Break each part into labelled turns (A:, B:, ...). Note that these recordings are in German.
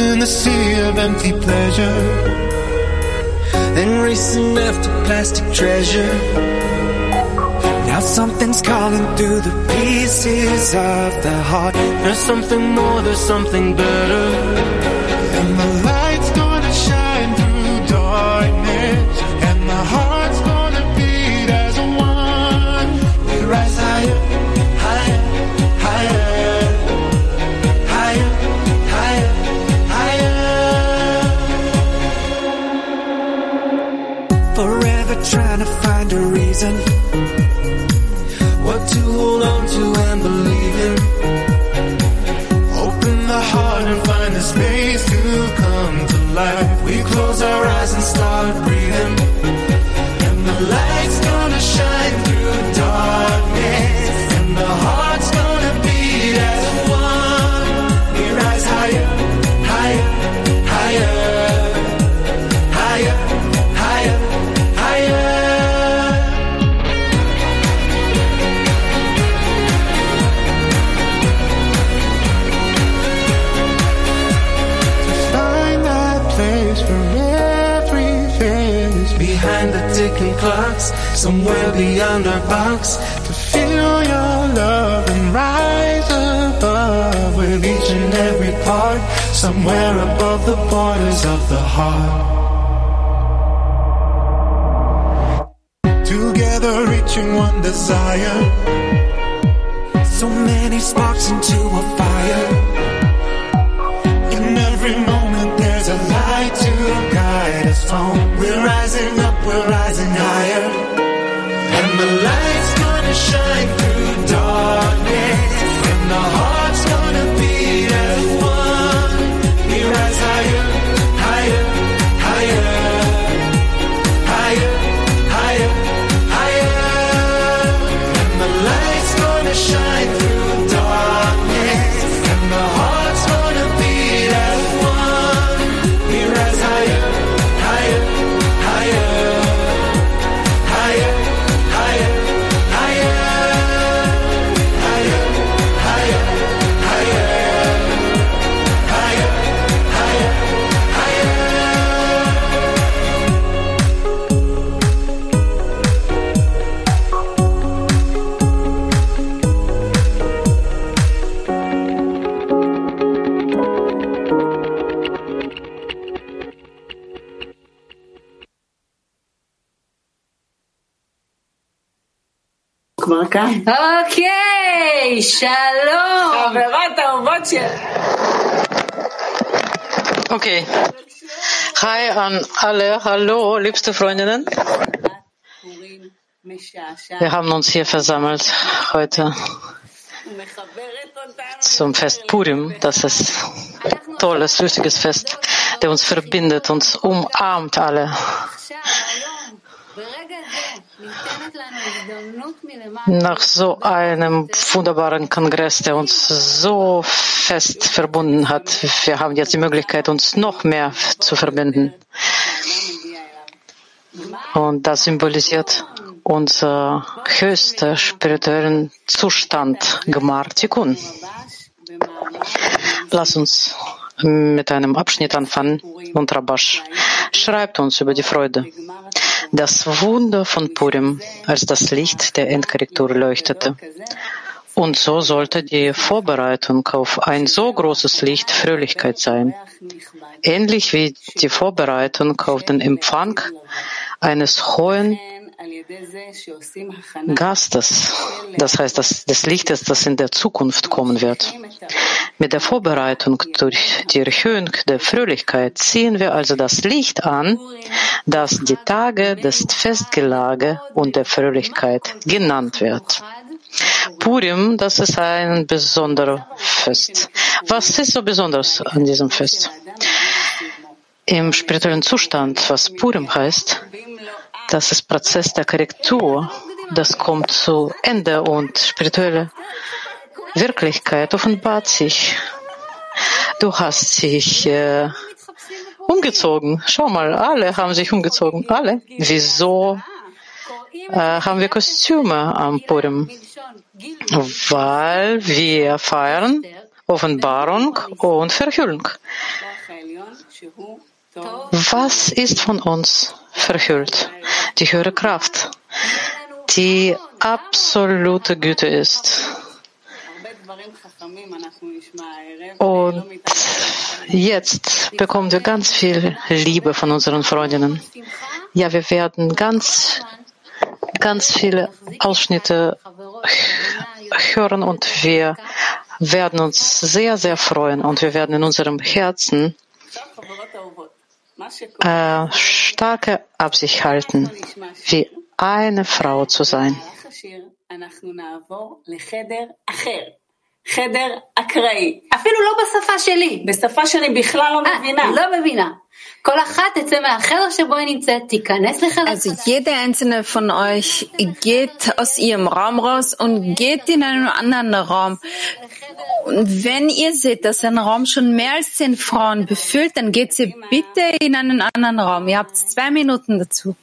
A: in the sea of empty pleasure.
B: Then racing after plastic treasure. Now something's calling through the pieces of the heart. There's something more, there's something better.
A: And the light's life.
B: We close our eyes and start breathing. Ticking clocks, somewhere beyond our box.
A: to feel your love and rise above with each and every part, somewhere above the borders of the heart. Together reaching one desire,
B: So many sparks into a fire. Rising higher. And the light's
C: כבר כאן.
D: אוקיי, שלום, חברות אהובות של...
E: Okay. Hi an alle. Hallo, liebste Freundinnen.
D: פורים משעשעת
E: Wir haben uns hier versammelt heute
D: ומחברת אותנו.
E: zum Fest Purim. Das ist ein tolles, lustiges Fest, der uns verbindet, uns umarmt alle. Nach so einem wunderbaren Kongress, der uns so fest verbunden hat, wir haben jetzt die Möglichkeit, uns noch mehr zu verbinden. Und das symbolisiert unser höchster spirituellen Zustand, Gemar Tikkun. Lass uns mit einem Abschnitt anfangen und Rabash schreibt uns über die Freude. Das Wunder von Purim, als das Licht der Endkorrektur leuchtete. Und so sollte die Vorbereitung auf ein so großes Licht Fröhlichkeit sein. Ähnlich wie die Vorbereitung auf den Empfang eines hohen Gastes, das heißt das, des Lichtes, das in der Zukunft kommen wird. Mit der Vorbereitung durch die Erhöhung der Fröhlichkeit ziehen wir also das Licht an, das die Tage des Festgelage und der Fröhlichkeit genannt wird. Purim, das ist ein besonderes Fest. Was ist so besonders an diesem Fest? Im spirituellen Zustand, was Purim heißt, das ist Prozess der Korrektur, das kommt zu Ende und spirituelle Wirklichkeit offenbart sich. Du hast dich äh, umgezogen. Schau mal, alle haben sich umgezogen. Alle. Wieso äh, haben wir Kostüme am Purim? Weil wir feiern Offenbarung und Verhüllung. Was ist von uns verhüllt? Die höhere Kraft, die absolute Güte ist. Und jetzt bekommen wir ganz viel Liebe von unseren Freundinnen. Ja, wir werden ganz, ganz viele Ausschnitte hören und wir werden uns sehr, sehr freuen und wir werden in unserem Herzen äh, starke Absicht halten, wie eine Frau zu sein.
C: חדר אקראי. אפילו לא בשפה שלי. בשפה שאני בכלל לא מבינה. לא מבינה. כל אחת תצא מהחדר שבו היא נמצאת, תיכנס לחדר
F: Also jede einzelne von euch geht aus ihrem Raum raus und geht in einen anderen Raum. Und wenn ihr seht, dass ein Raum schon mehr als zehn Frauen befüllt, dann geht sie bitte in einen anderen Raum. Ihr habt zwei Minuten dazu.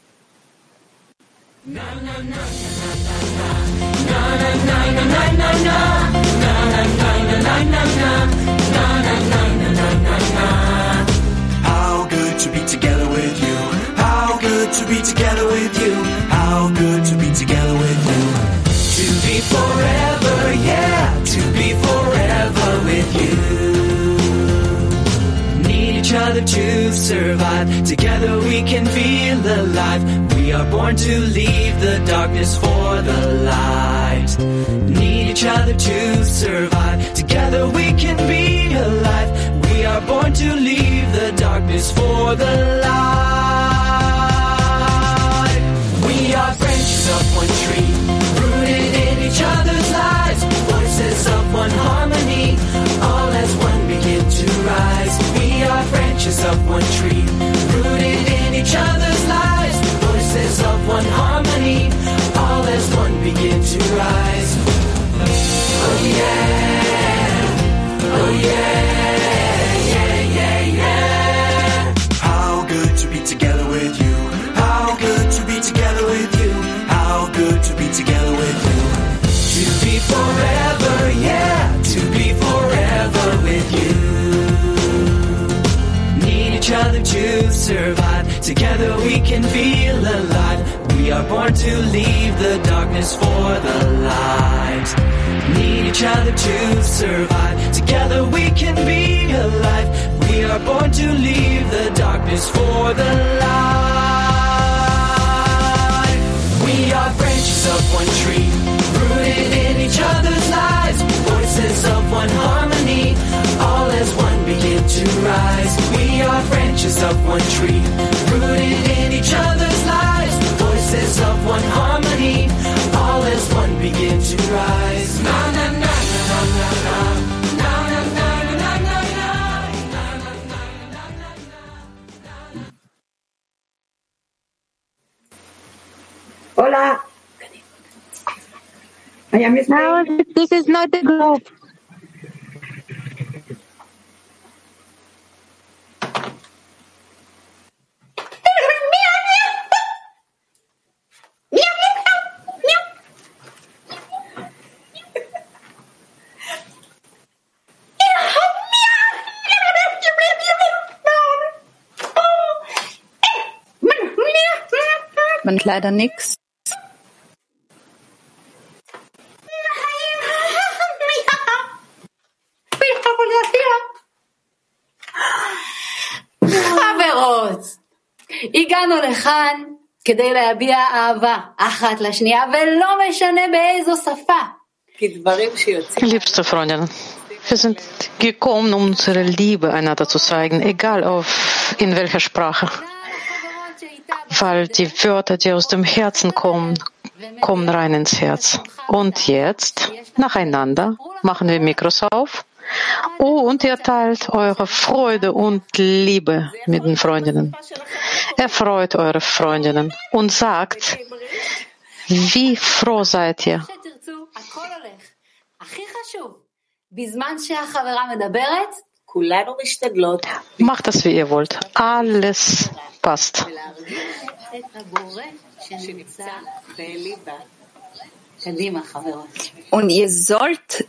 F: Na, na, na,
B: How good to be together with you. How good to be together with you. How good to be together with you. To be forever, yeah, each other to survive. Together we can feel alive. We are born to leave the darkness for the light. Need each other to survive. Together we can be alive. We are born to leave the darkness for the light. We are branches of one tree, rooted in each other's of one tree, darkness for the light. We are branches of one tree, rooted in each other's lives. Voices of one harmony, all as one begin to rise. We are branches of one tree,
G: Now this is not the group.
F: Man leider
C: nichts. הגענו לכאן כדי להביע אהבה אחת לשנייה, ולא משנה באיזו שפה. כי דברים שיוצאים...
E: Liebste Freundinnen, wir sind gekommen, um unsere Liebe einander zu zeigen, egal auf in welcher Sprache. Weil die Wörter, die aus dem Herzen kommen, kommen rein ins Herz. Und jetzt, nacheinander, machen wir Mikros auf. Oh, und ihr teilt eure Freude und Liebe mit den Freundinnen. Erfreut eure Freundinnen und sagt, wie froh seid ihr. Macht das, wie ihr wollt. Alles passt.
F: Und ihr sollt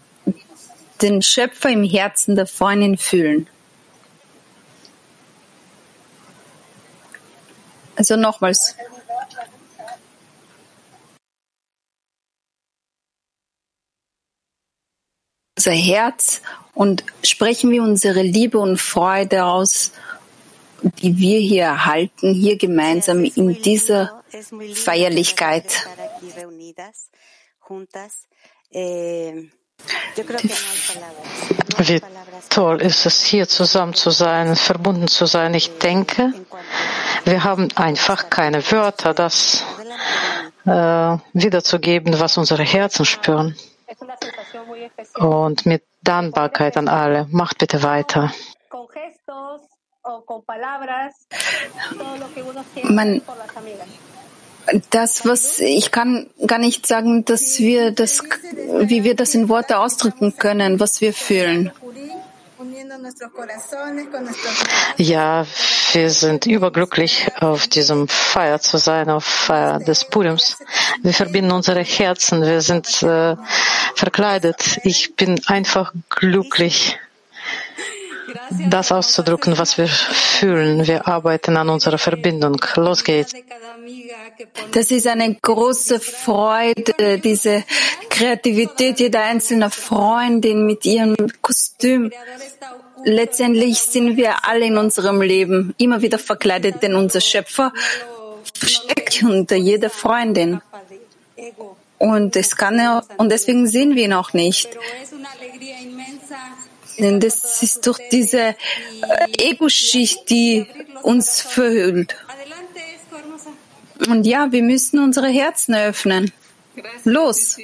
F: den Schöpfer im Herzen der Freundin fühlen. Also nochmals. Unser Herz und sprechen wir unsere Liebe und Freude aus, die wir hier erhalten, hier gemeinsam in dieser Feierlichkeit.
E: Wie toll ist es, hier zusammen zu sein, verbunden zu sein. Ich denke, wir haben einfach keine Wörter, das äh, wiederzugeben, was unsere Herzen spüren. Und mit Dankbarkeit an alle. Macht bitte weiter.
F: Man, das, was ich kann gar nicht sagen, dass wir das, wie wir das in Worte ausdrücken können, was wir fühlen.
E: Ja, wir sind überglücklich, auf diesem Feier zu sein, auf Feier des Purims. Wir verbinden unsere Herzen, wir sind äh, verkleidet. Ich bin einfach glücklich, das auszudrücken, was wir fühlen. Wir arbeiten an unserer Verbindung. Los geht's.
F: Das ist eine große Freude, diese Kreativität jeder einzelnen Freundin mit ihrem Kostüm. Letztendlich sind wir alle in unserem Leben immer wieder verkleidet, denn unser Schöpfer steckt unter jeder Freundin. Und es kann und deswegen sehen wir ihn auch nicht. Denn das ist durch diese äh, Ego-Schicht, die uns verhüllt. Und ja, wir müssen unsere Herzen öffnen. Los!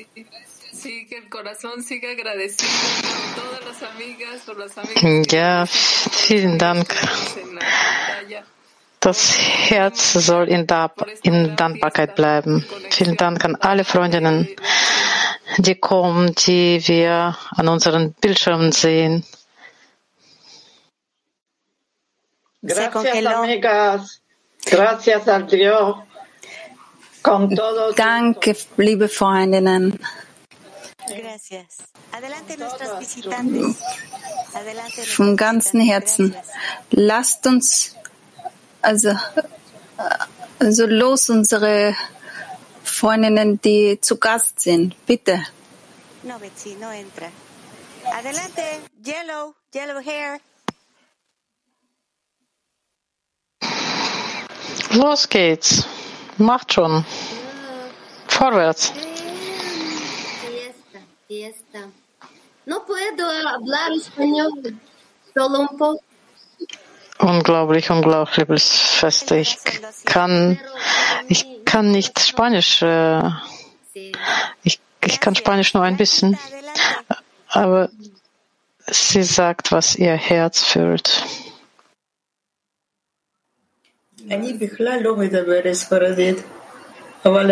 E: Ja, vielen Dank. Das Herz soll in, in Dankbarkeit bleiben. Vielen Dank an alle Freundinnen, die kommen, die wir an unseren Bildschirmen sehen.
H: Gracias, amigas. Gracias, Dios.
F: Danke, liebe Freundinnen. Vom ganzen Herzen. Lasst uns also, also los unsere Freundinnen, die zu Gast sind. Bitte.
I: No, Betsy, no entra. Adelante, yellow, yellow hair.
E: Los geht's. Macht schon. Vorwärts. Unglaublich, unglaublich, liebes Feste. Ich kann, ich kann nicht Spanisch, äh, ich, ich kann Spanisch nur ein bisschen, aber sie sagt, was ihr Herz fühlt.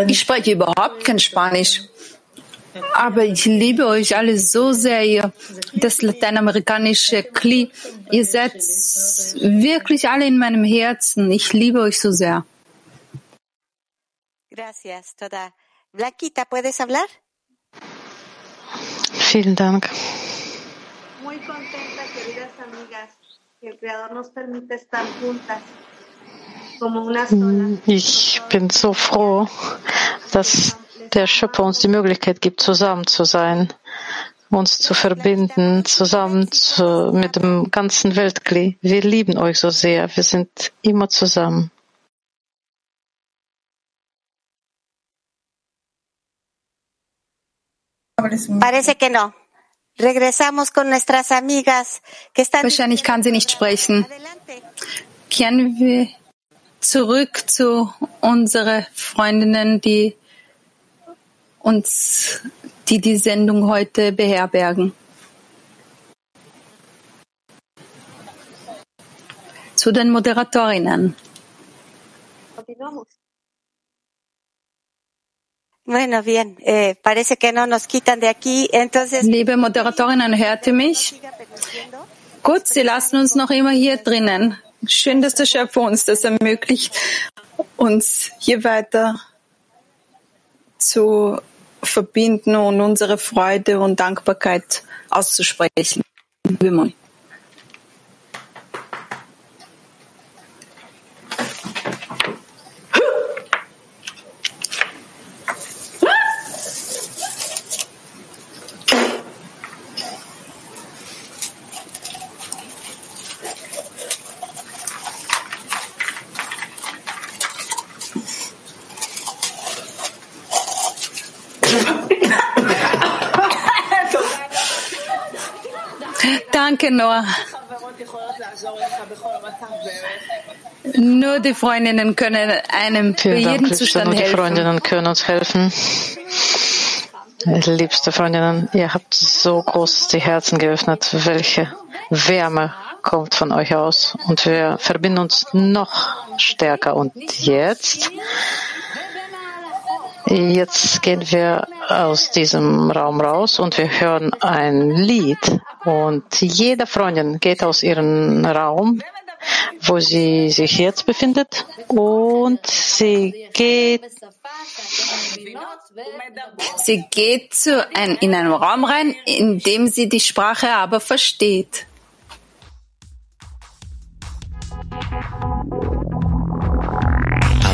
F: Ich spreche überhaupt kein Spanisch. Aber ich liebe euch alle so sehr, ihr, das lateinamerikanische Kli. Ihr seid wirklich alle in meinem Herzen. Ich liebe euch so sehr.
I: Gracias, toda. Blanquita, ¿puedes hablar?
E: Vielen Dank.
J: Muy contenta, queridas amigas, que el Creador nos permite estar juntas.
E: Ich bin so froh, dass der Schöpfer uns die Möglichkeit gibt, zusammen zu sein, uns zu verbinden, zusammen zu, mit dem ganzen Weltkli. Wir lieben euch so sehr. Wir sind immer zusammen.
I: Parece que no. Regresamos con nuestras amigas que están.
F: Wahrscheinlich kann sie nicht sprechen. Kehren wir zurück zu unseren Freundinnen, die uns, die die Sendung heute beherbergen. Zu den Moderatorinnen.
I: Bueno, bien, eh, parece que no nos quitan de aquí, entonces.
F: Liebe Moderatorinnen, hört ihr mich? Gut, Sie lassen uns noch immer hier drinnen. Schön, dass der Schöpfer uns das ermöglicht, uns hier weiter zu verbinden und unsere Freude und Dankbarkeit auszusprechen. Wimon. Noah. Nur die Freundinnen können einem für jeden Zustand
E: Nur die
F: helfen.
E: Freundinnen können uns helfen. Liebste Freundinnen, ihr habt so groß die Herzen geöffnet. Welche Wärme kommt von euch aus? Und wir verbinden uns noch stärker. Und jetzt, jetzt gehen wir aus diesem Raum raus und wir hören ein Lied. Und jede Freundin geht aus ihrem Raum, wo sie sich jetzt befindet, und sie geht
F: Sie geht zu ein, in einen Raum rein, in dem sie die Sprache aber versteht.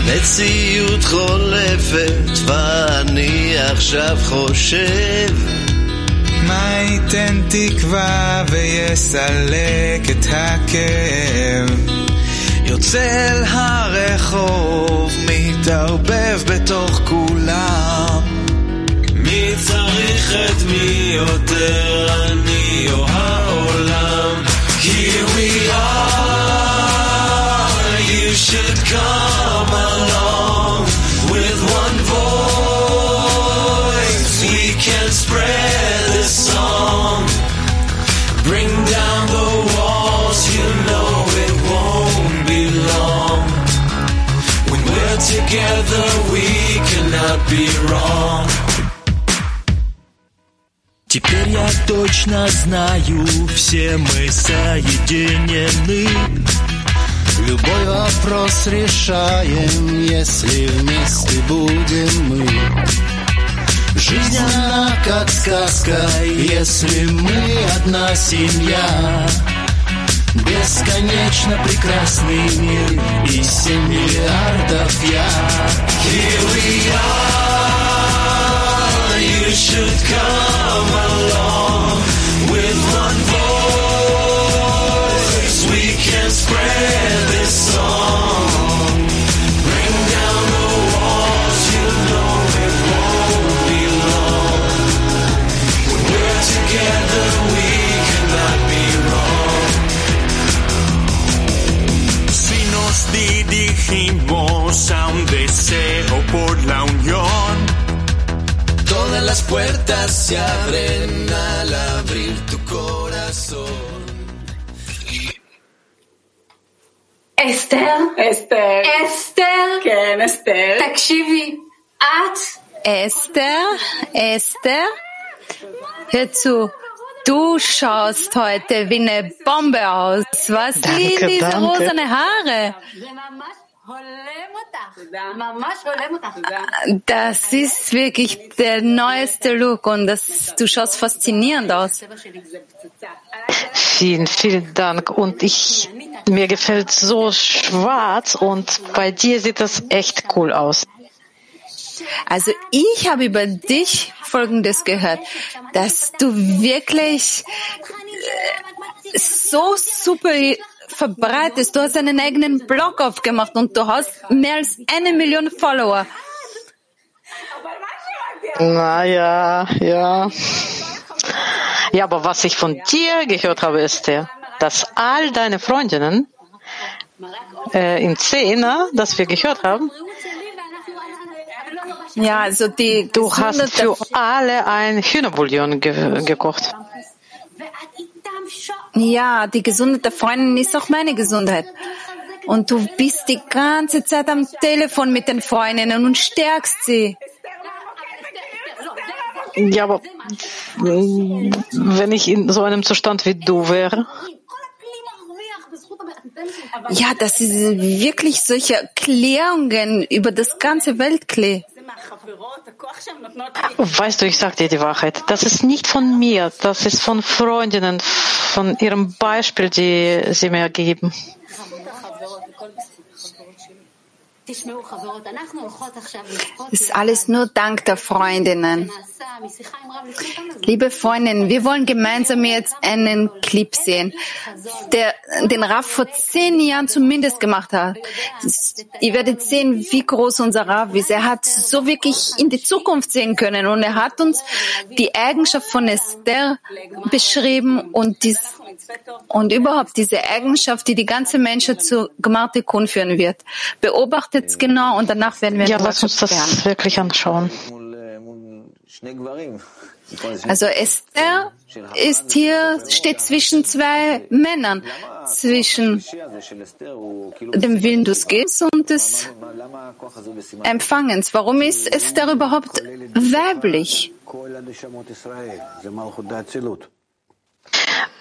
K: המציאות חולפת ואני עכשיו חושב
L: מה ייתן תקווה ויסלק את הכאב? יוצא אל הרחוב, מתערבב בתוך כולם.
K: מי צריך את מי יותר together, we cannot be wrong. Теперь я точно знаю, все мы соединены.
M: Любой вопрос решаем, если вместе будем мы. Жизнь она как сказка, если мы одна семья. Бесконечно прекрасный мир и семь миллиардов я.
K: Here we are, you should come along with one voice. We can spread this song. las puertas se abren al abrir tu corazón.
C: אסתר?
D: אסתר.
C: אסתר?
D: כן, אסתר.
C: תקשיבי, את
F: Esther, Esther, hör zu. Du schaust heute wie eine Bombe aus. Was
E: Danke,
F: sind diese
E: danke.
F: rosane Haare? Das ist wirklich der neueste Look und das, du schaust faszinierend aus.
E: Vielen, vielen Dank. Und ich, mir gefällt so schwarz und bei dir sieht das echt cool aus.
F: Also ich habe über dich Folgendes gehört, dass du wirklich äh, so super verbreitest. Du hast einen eigenen Blog aufgemacht und du hast mehr als eine Million Follower.
E: Naja, ja. Ja, aber was ich von dir gehört habe, ist der, dass all deine Freundinnen äh, im Zehner, das wir gehört haben,
F: Ja, also die
E: du hast für alle ein Hühnerbouillon ge gekocht.
F: Ja, die Gesundheit der Freundin ist auch meine Gesundheit. Und du bist die ganze Zeit am Telefon mit den Freundinnen und stärkst sie.
E: Ja, aber wenn ich in so einem Zustand wie du wäre,
F: Ja, das ist wirklich solche Erklärungen über das ganze Weltklee.
E: weißt du, ich sag dir die Wahrheit, das ist nicht von mir, das ist von Freundinnen, von ihrem Beispiel, die sie mir geben.
F: Ist alles nur dank der Freundinnen. Liebe Freundinnen, wir wollen gemeinsam jetzt einen Clip sehen, der den Raff vor zehn Jahren zumindest gemacht hat. Ihr werdet sehen, wie groß unser Raff ist. Er hat so wirklich in die Zukunft sehen können und er hat uns die Eigenschaft von Esther beschrieben und dies und überhaupt diese Eigenschaft, die die ganze Menschheit zu Gmartikun führen wird. Beobachtet es genau und danach werden wir
E: Ja, lass uns das lernen. wirklich anschauen.
F: Also Esther ist hier, steht zwischen zwei Männern, zwischen dem Willen des Gebens und des Empfangens. Warum ist Esther überhaupt weiblich?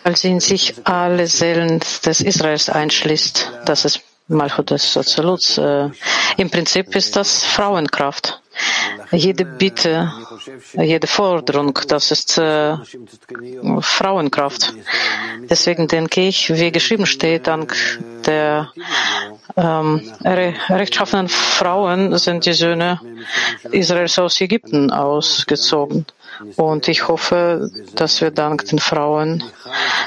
E: Weil sie in sich alle Seelen des Israels einschließt. Das ist Malchut des Absoluts. Äh, Im Prinzip ist das Frauenkraft. Jede Bitte, jede Forderung, das ist äh, Frauenkraft. Deswegen denke ich, wie geschrieben steht, dank der ähm, rechtschaffenen Frauen sind die Söhne Israels aus Ägypten ausgezogen. Und ich hoffe, dass wir dank den Frauen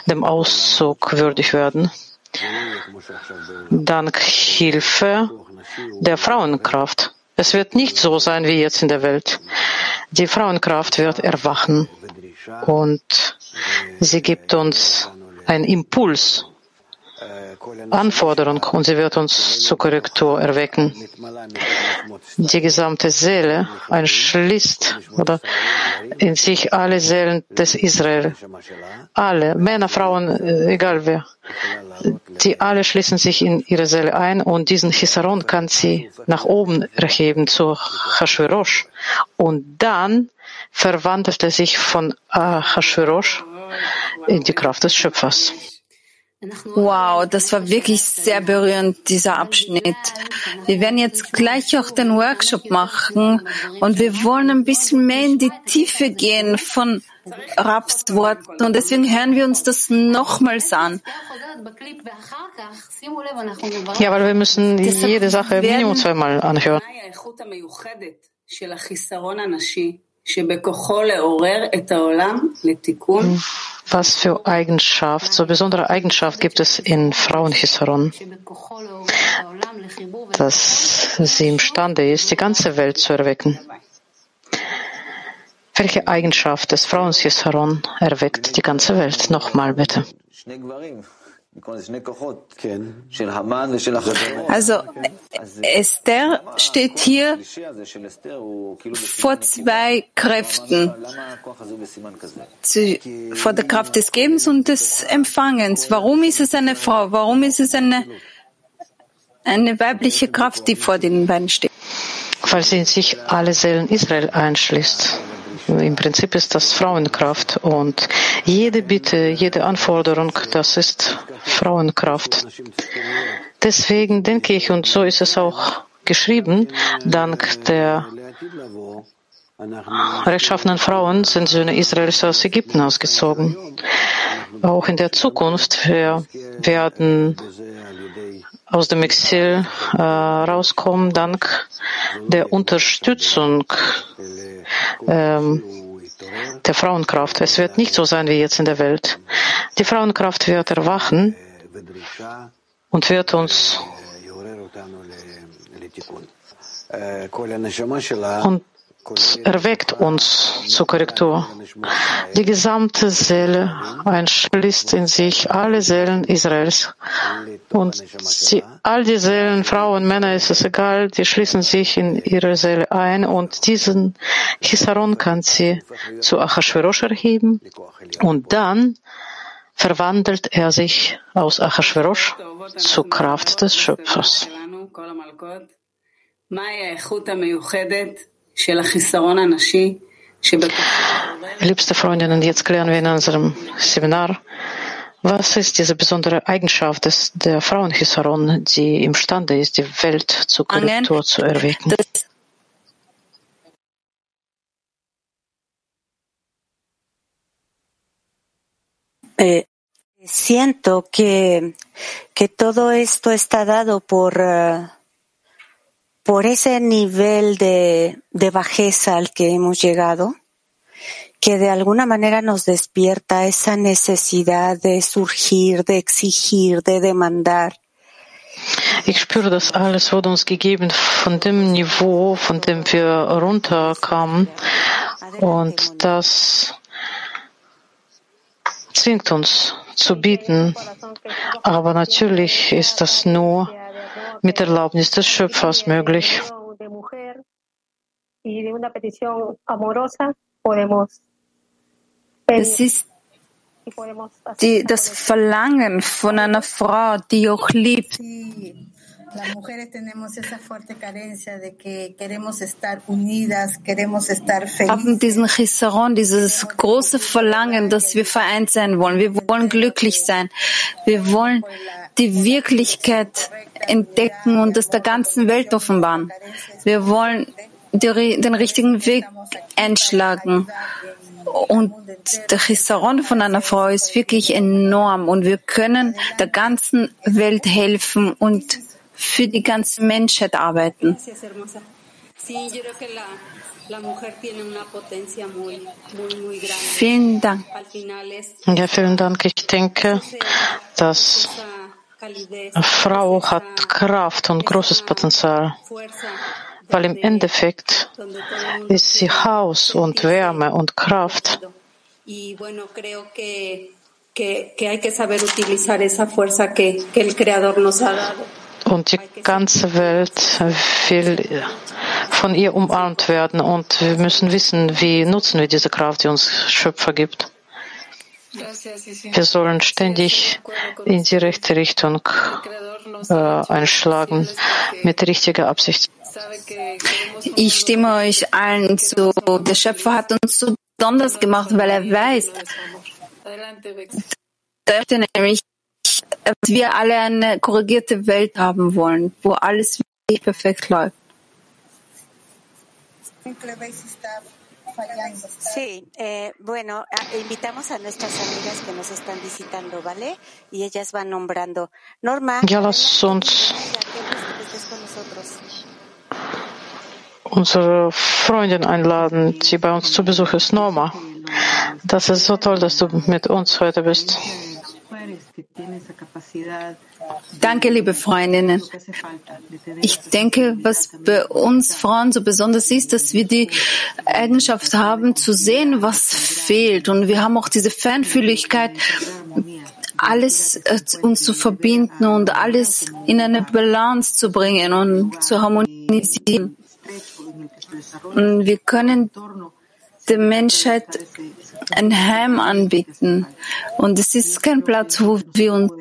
E: dem Auszug würdig werden. Dank Hilfe der Frauenkraft. Es wird nicht so sein wie jetzt in der Welt. Die Frauenkraft wird erwachen und sie gibt uns einen Impuls, Anforderung und sie wird uns zur Korrektur erwecken. Die gesamte Seele einschließt oder in sich alle Seelen des Israel. Alle, Männer, Frauen, egal wer. Die alle schließen sich in ihre Seele ein und diesen Chisaron kann sie nach oben erheben zu Hashverosh. Und dann verwandelt er sich von Hashverosh in die Kraft des Schöpfers.
F: Wow, das war wirklich sehr berührend, dieser Abschnitt. Wir werden jetzt gleich auch den Workshop machen und wir wollen ein bisschen mehr in die Tiefe gehen von Raps Worten und deswegen hören wir uns das nochmals an.
E: Ja, weil wir müssen jede Sache Minimum zweimal anhören. Was für Eigenschaft, so besondere Eigenschaft gibt es in Frauenhisaron, dass sie imstande ist, die ganze Welt zu erwecken. Welche Eigenschaft des Frauenhisaron erweckt die ganze Welt? Nochmal bitte.
F: Also Esther steht hier vor zwei Kräften, vor der Kraft des Gebens und des Empfangens. Warum ist es eine Frau? Warum ist es eine, eine weibliche Kraft, die vor den beiden steht?
E: Weil sie in sich alle Seelen Israel einschließt. Im Prinzip ist das Frauenkraft und jede Bitte, jede Anforderung, das ist Frauenkraft. Deswegen denke ich, und so ist es auch geschrieben, dank der rechtschaffenen Frauen sind Söhne Israels aus Ägypten ausgezogen. Auch in der Zukunft wir werden aus dem Exil äh, rauskommen dank der Unterstützung ähm, der Frauenkraft. Es wird nicht so sein wie jetzt in der Welt. Die Frauenkraft wird erwachen und wird uns und erweckt uns zur Korrektur. Die gesamte Seele einschließt in sich alle Seelen Israels. Und sie, all die Seelen, Frauen, Männer, ist es egal, die schließen sich in ihre Seele ein und diesen Chisaron kann sie zu Achashverosh erheben und dann verwandelt er sich aus Achashverosh zur Kraft des Schöpfers. Liebste Freundinnen, jetzt klären wir in unserem Seminar, was ist diese besondere Eigenschaft des, der Frauenhisaron, die imstande ist, die Welt zur Korrektur zu erwecken?
I: Eh, siento que, que todo esto está dado por, uh, por ese nivel de, de bajeza al que hemos llegado, que de alguna manera nos despierta esa necesidad de surgir, de exigir, de demandar.
E: Ich spüre, dass alles wurde uns gegeben von dem Niveau, von dem wir runterkamen. Und das zwingt uns zu bieten. Aber natürlich ist das nur mit Erlaubnis des Schöpfers möglich.
F: Es ist die, das Verlangen von einer Frau, die auch liebt.
N: Las mujeres tenemos esa fuerte carencia de que queremos estar unidas, queremos estar felices.
F: Haben diesen Chisaron, dieses große Verlangen, dass wir vereint sein wollen. Wir wollen glücklich sein. Wir wollen die Wirklichkeit entdecken und das der ganzen Welt offenbaren. Wir wollen die, den richtigen Weg einschlagen. Und der Chisaron von einer Frau ist wirklich enorm und wir können der ganzen Welt helfen und für die ganze Menschheit arbeiten. Vielen Dank.
E: Ja, vielen Dank. Ich denke, dass Frau hat Kraft und großes Potenzial, weil im Endeffekt ist sie Haus und Wärme und Kraft. Und die ganze Welt will von ihr umarmt werden und wir müssen wissen, wie nutzen wir diese Kraft, die uns Schöpfer gibt. Wir sollen ständig in die rechte Richtung äh, einschlagen mit richtiger Absicht.
F: Ich stimme euch allen zu. Der Schöpfer hat uns so besonders gemacht, weil er weiß, dass nämlich dass wir alle eine korrigierte Welt haben wollen, wo alles wirklich perfekt läuft.
I: Sí, eh, bueno, invitamos a nuestras amigas que nos están visitando, ¿vale? Y ellas van nombrando. Norma.
E: Ja, lass uns unsere Freundin einladen, die bei uns zu Besuch ist, Norma. Das ist so toll, dass du mit uns heute bist.
F: Danke, liebe Freundinnen. Ich denke, was bei uns Frauen so besonders ist, dass wir die Eigenschaft haben, zu sehen, was fehlt. Und wir haben auch diese Feinfühligkeit, alles äh, uns zu verbinden und alles in eine Balance zu bringen und zu harmonisieren. Und wir können der Menschheit ein Heim anbieten. Und es ist kein Platz, wo wir uns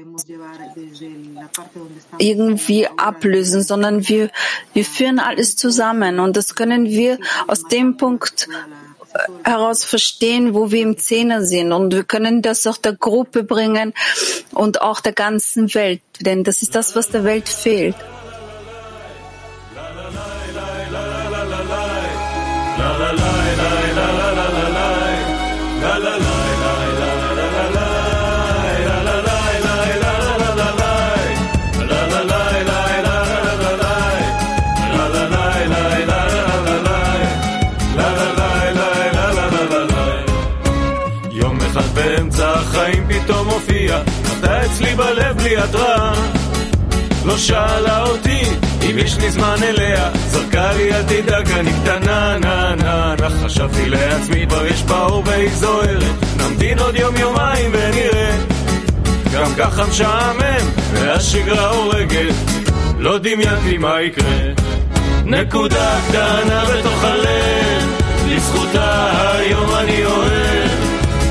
F: irgendwie ablösen, sondern wir, wir führen alles zusammen. Und das können wir aus dem Punkt heraus verstehen, wo wir im Zehner sind. Und wir können das auch der Gruppe bringen und auch der ganzen Welt. Denn das ist das, was der Welt fehlt.
O: אתה אצלי בלב בלי התראה. לא שאלה אותי אם יש לי זמן אליה. זרקה לי אל תדאג אני קטנה נה נה נה. חשבתי לעצמי כבר יש בה אור והיא זוהרת נמתין עוד יום יומיים ונראה. גם ככה משעמם והשגרה הורגת. לא דמיינתי מה יקרה. נקודה קטנה בתוך הלב. לזכותה היום אני אוהב.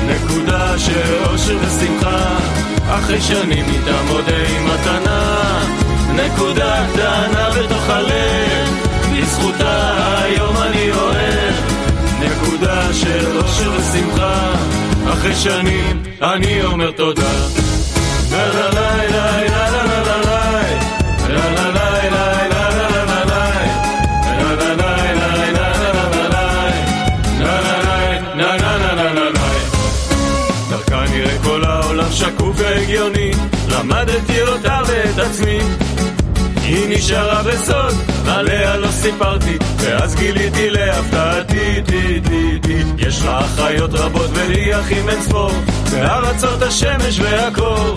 O: נקודה של אושר ושמחה אחרי שנים איתה מודה עם מתנה נקודה קטנה בתוך הלב בזכותה היום אני אוהב נקודה של אושר ושמחה אחרי שנים אני אומר תודה לה לה לה לה לה לה לה לה לה לה לה שקוף והגיוני, למדתי אותה ואת עצמי. היא נשארה בסוד, עליה לא סיפרתי, ואז גיליתי להפתעתי, די די די. יש לה אחיות רבות ולי אחים אין ספור, בארצות השמש והקור.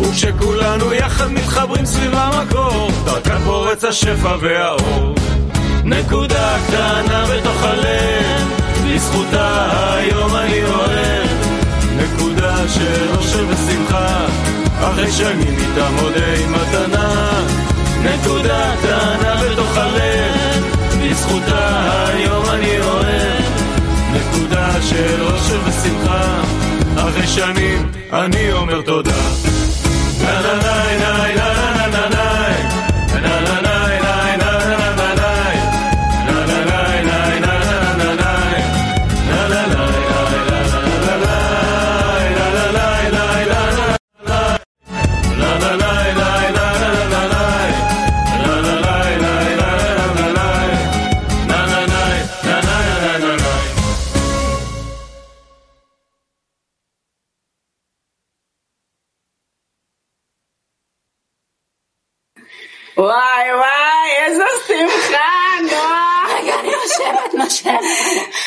O: וכשכולנו יחד מתחברים סביב המקור, דרכן פורץ השפע והאור. נקודה קטנה בתוך הלב, בזכותה היום אני אוהב. נקודה של אושר ושמחה, אחרי שנים איתה מודה עם מתנה. נקודה קטנה בתוך הלב, בזכותה היום אני אוהב. נקודה של אושר ושמחה, אחרי שנים אני אומר תודה. נה נה נה נה נה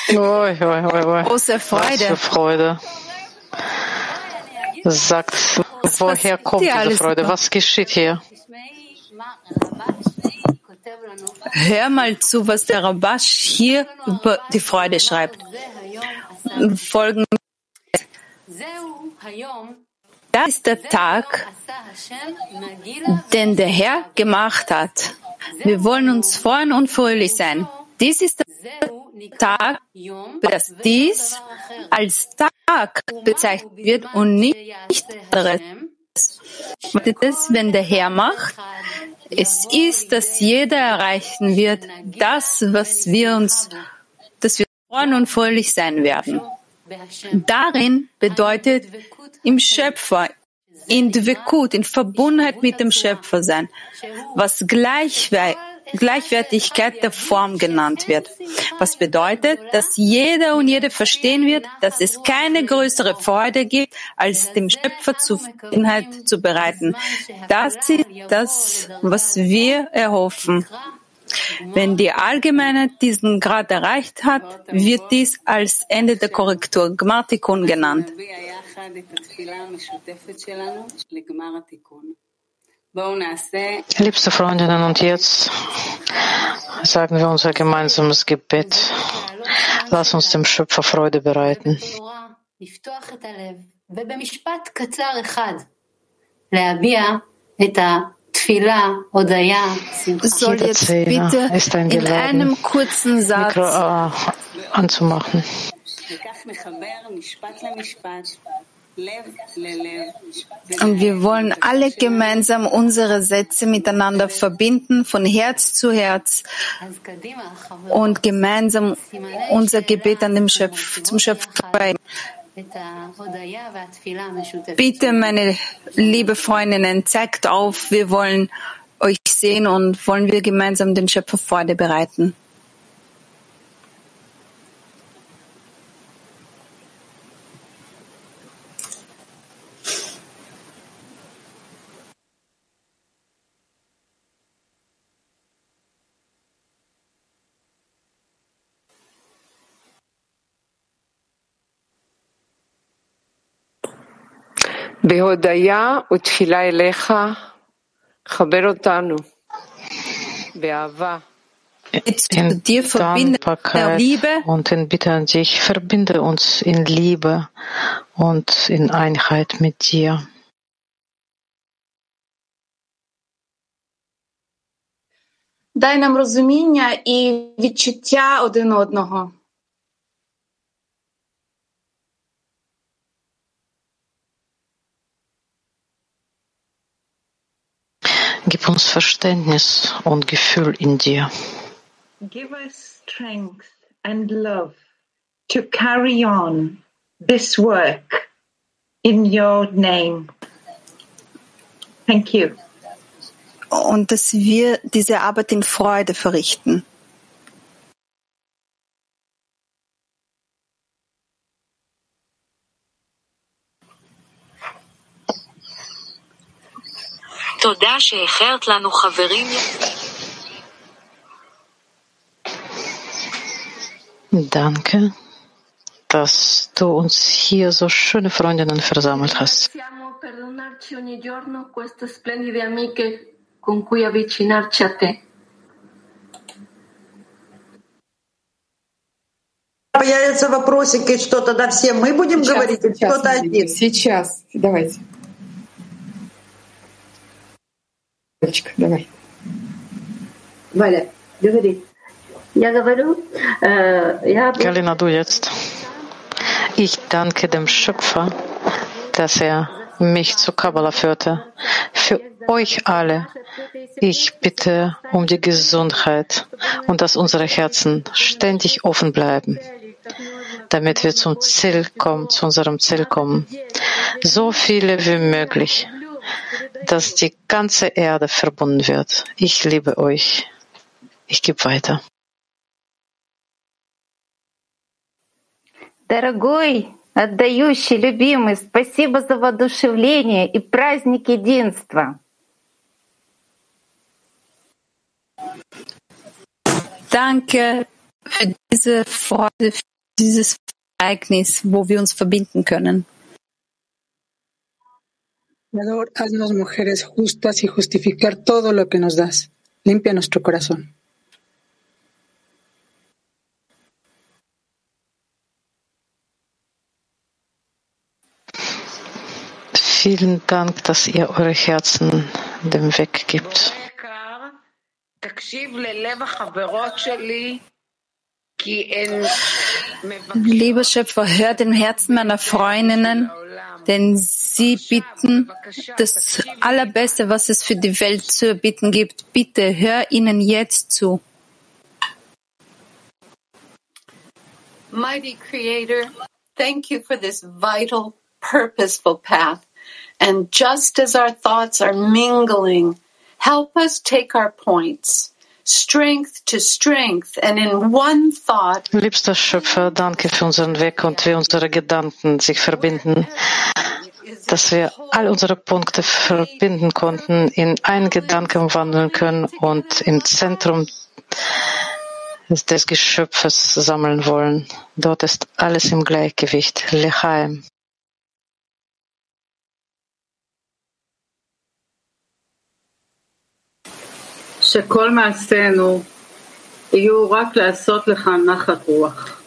E: Oi, oi, oi, oi.
F: Große Freude.
E: Was für Freude. Sagt, woher kommt diese Freude?
F: über?
E: Was geschieht hier?
F: Hör mal zu, was der Rabash hier über die Freude schreibt. Folgen. Das ist der Tag, den der Herr gemacht hat. Wir wollen uns freuen und fröhlich sein. Dies ist der Tag, dass dies als Tag bezeichnet wird und nicht anderes. Was ist es, wenn der Herr macht? Es ist, dass jeder erreichen wird, das, was wir uns, dass wir freuen und fröhlich sein werden. Darin bedeutet im Schöpfer, in Dvekut, in Verbundenheit mit dem Schöpfer sein, was Gleichwe Gleichwertigkeit der Form genannt wird. Was bedeutet, dass jeder und jede verstehen wird, dass es keine größere Freude gibt, als dem Schöpfer Zufriedenheit zu bereiten. Das ist das, was wir erhoffen. Wenn die Allgemeinheit diesen Grad erreicht hat, wird dies als Ende der Korrektur Gmartikun genannt.
E: Liebste Freundinnen, und jetzt sagen wir unser gemeinsames Gebet. Lass uns dem Schöpfer Freude bereiten.
F: Soll jetzt bitte in einem kurzen Satz
E: Mikro, anzumachen.
F: Und wir wollen alle gemeinsam unsere Sätze miteinander verbinden, von Herz zu Herz und gemeinsam unser Gebet an dem Schöpf, zum Schöpfer. Bitte, meine liebe Freundinnen, zeigt auf, wir wollen euch sehen und wollen wir gemeinsam den Schöpfer Freude bereiten.
P: בהודיה ותפילה אליך, חבר אותנו באהבה.
E: In
F: dir verbinde
E: Dankbarkeit
F: Liebe.
E: und in Bitte an dich, verbinde uns in Liebe und in Einheit mit dir.
Q: Дай нам розуміння і відчуття один одного.
E: Gib uns Verständnis und Gefühl in dir.
R: Give us strength and love to carry on this work in your name. Thank you.
F: Und dass wir diese Arbeit in Freude verrichten.
E: Danke, dass du uns hier so schöne Freundinnen versammelt hast.
S: Появятся вопросики, что тогда все мы будем
T: сейчас,
S: говорить, кто-то один?
T: Сейчас, давайте. Девочка, давай.
U: Валя, говори. Я говорю, äh, я...
E: Galina, du jetzt. Ich danke dem Schöpfer, dass er mich zu Kabbalah führte. Für euch alle. Ich bitte um die Gesundheit und dass unsere Herzen ständig offen bleiben, damit wir zum Ziel kommen, zu unserem Ziel kommen. So viele wie möglich, dass die ganze Erde verbunden wird. Ich liebe euch. Ich gebe weiter.
G: Дорогой, отдающий, любимый, спасибо за воодушевление и праздник единства.
F: Danke für diese Freude, für dieses Ereignis, wo wir uns verbinden können.
V: Creador, haznos mujeres justas y justificar todo lo que nos das. Limpia nuestro corazón.
E: Vielen Dank, dass ihr eure Herzen dem Weg gibt.
F: Lieber Schöpfer, hör den Herzen meiner Freundinnen, denn sie bitten das Allerbeste, was es für die Welt zu erbitten gibt. Bitte hör ihnen jetzt zu.
C: Mighty Creator, thank you for this vital, purposeful path. And just as our thoughts are mingling, help us take our points, strength to strength, and in one thought.
E: Liebster Schöpfer, danke für unseren Weg und wie unsere Gedanken sich verbinden, dass wir all unsere Punkte verbinden konnten, in einen Gedanken wandeln können und im Zentrum des Geschöpfes sammeln wollen. Dort ist alles im Gleichgewicht. Lechaim.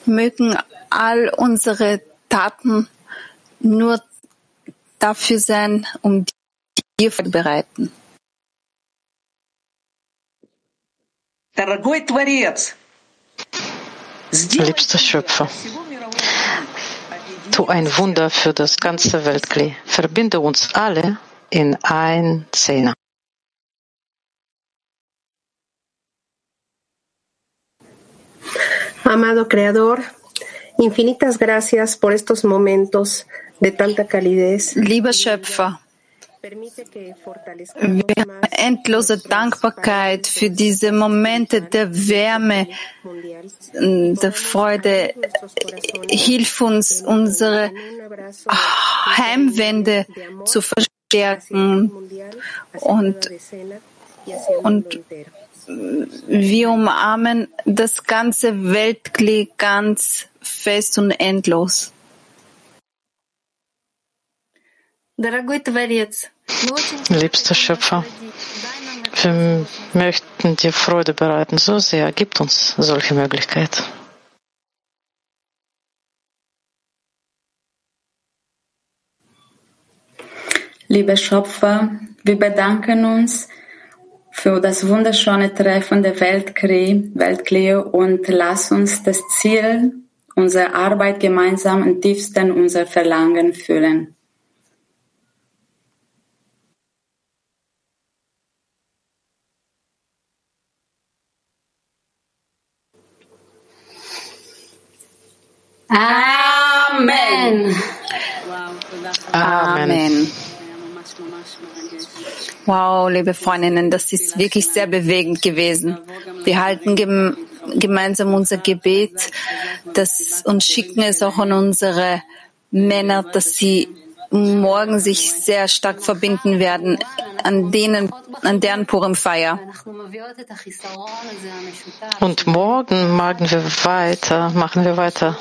F: Mögen all unsere Taten nur dafür sein, um dir zu bereiten.
S: Дорогой Творец,
E: Liebster Schöpfer, tu ein Wunder für das ganze Weltklee. Verbinde uns alle in ein Zehner.
W: Amado Creador, infinitas gracias por estos momentos de tanta calidez.
F: Lieber Schöpfer, wir haben endlose Dankbarkeit für diese Momente der Wärme, der Freude. Hilf uns, unsere Heimwände zu verstärken und, und wir umarmen das ganze Weltklee ganz fest und endlos.
E: Liebster Schöpfer, wir möchten dir Freude bereiten so sehr. Gib uns solche Möglichkeit.
X: Lieber Schöpfer, wir bedanken uns für das wunderschöne Treffen der Weltkrieg, Weltklee und lass uns das Ziel unserer Arbeit gemeinsam im tiefsten unser Verlangen fühlen.
C: Amen.
F: Amen. Wow, liebe Freundinnen, das ist wirklich sehr bewegend gewesen. Wir halten gem gemeinsam unser Gebet das, und schicken es auch an unsere Männer, dass sie morgen sich sehr stark verbinden werden an denen, an deren Purim-Feier.
E: Und morgen machen wir weiter, machen wir weiter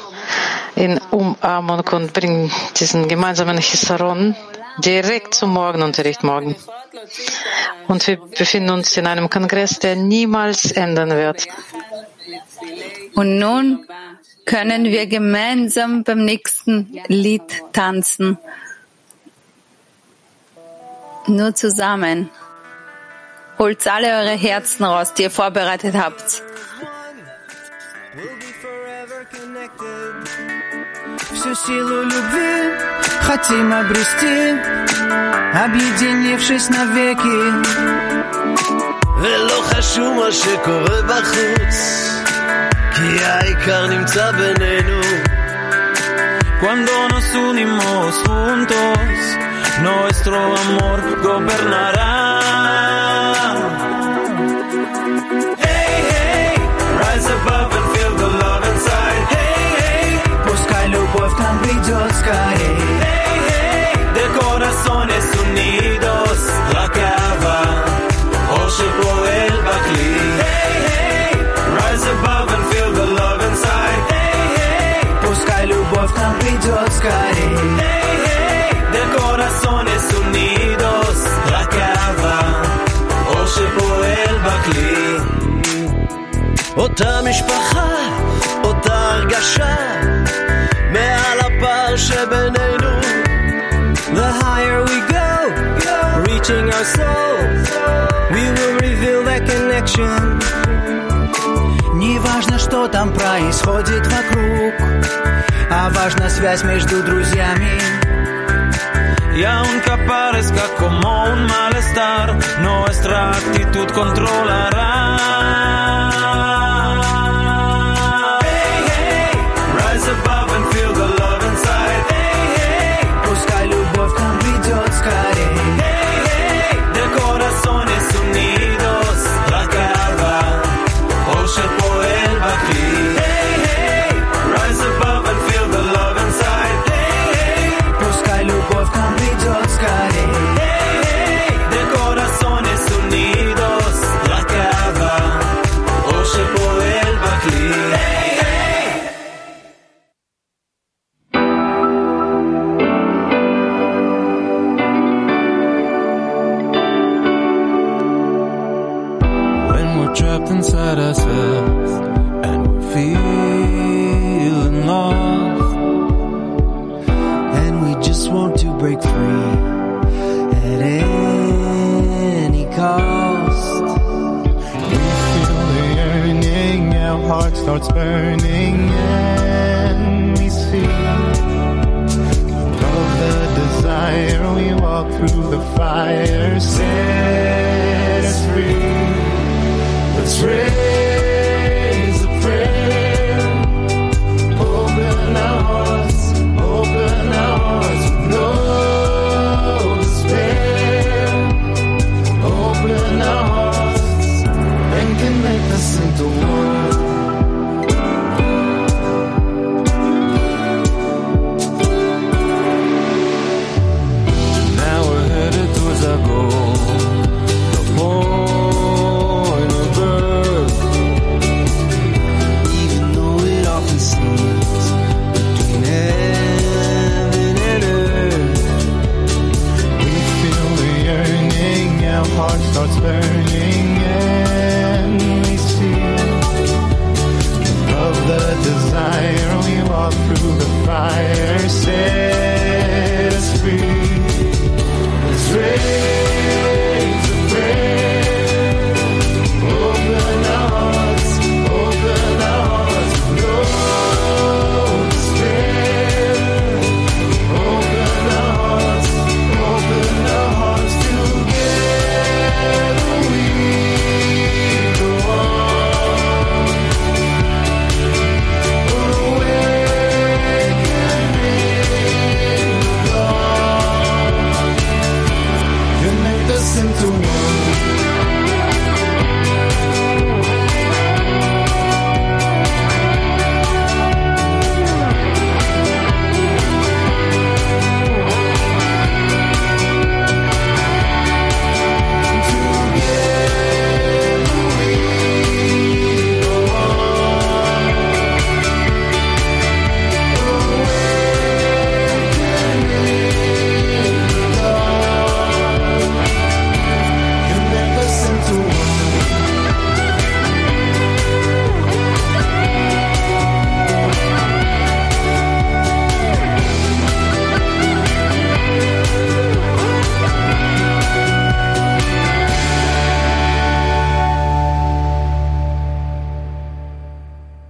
E: in Umarmung und bringen diesen gemeinsamen Chisaron direkt zum Morgenunterricht morgen. Und wir befinden uns in einem Kongress, der niemals enden wird.
F: Und nun können wir gemeinsam beim nächsten Lied tanzen. Nur zusammen. Holt alle eure Herzen raus, die ihr vorbereitet habt.
B: Всю силу любви хотим обрести, объединившись навеки.
Y: ולא חשוב מה שקורה בחוץ, כי העיקר נמצא בינינו.
K: Cuando nos unimos juntos, nuestro amor gobernará. unidos,
Y: אותה משפחה, אותה הרגשה, מעל הפער שבינינו.
B: The higher we go, reaching our soul, we will reveal that connection. Не важно, что там происходит вокруг, а важна связь между друзьями.
K: Y aunque parezca como un malestar, nuestra actitud controlará.
A: Trapped inside ourselves and we're feeling lost,
B: And we just want to break free at any cost.
A: we feel the yearning, our heart starts burning, and we see above the desire. We walk through the fire, say strength.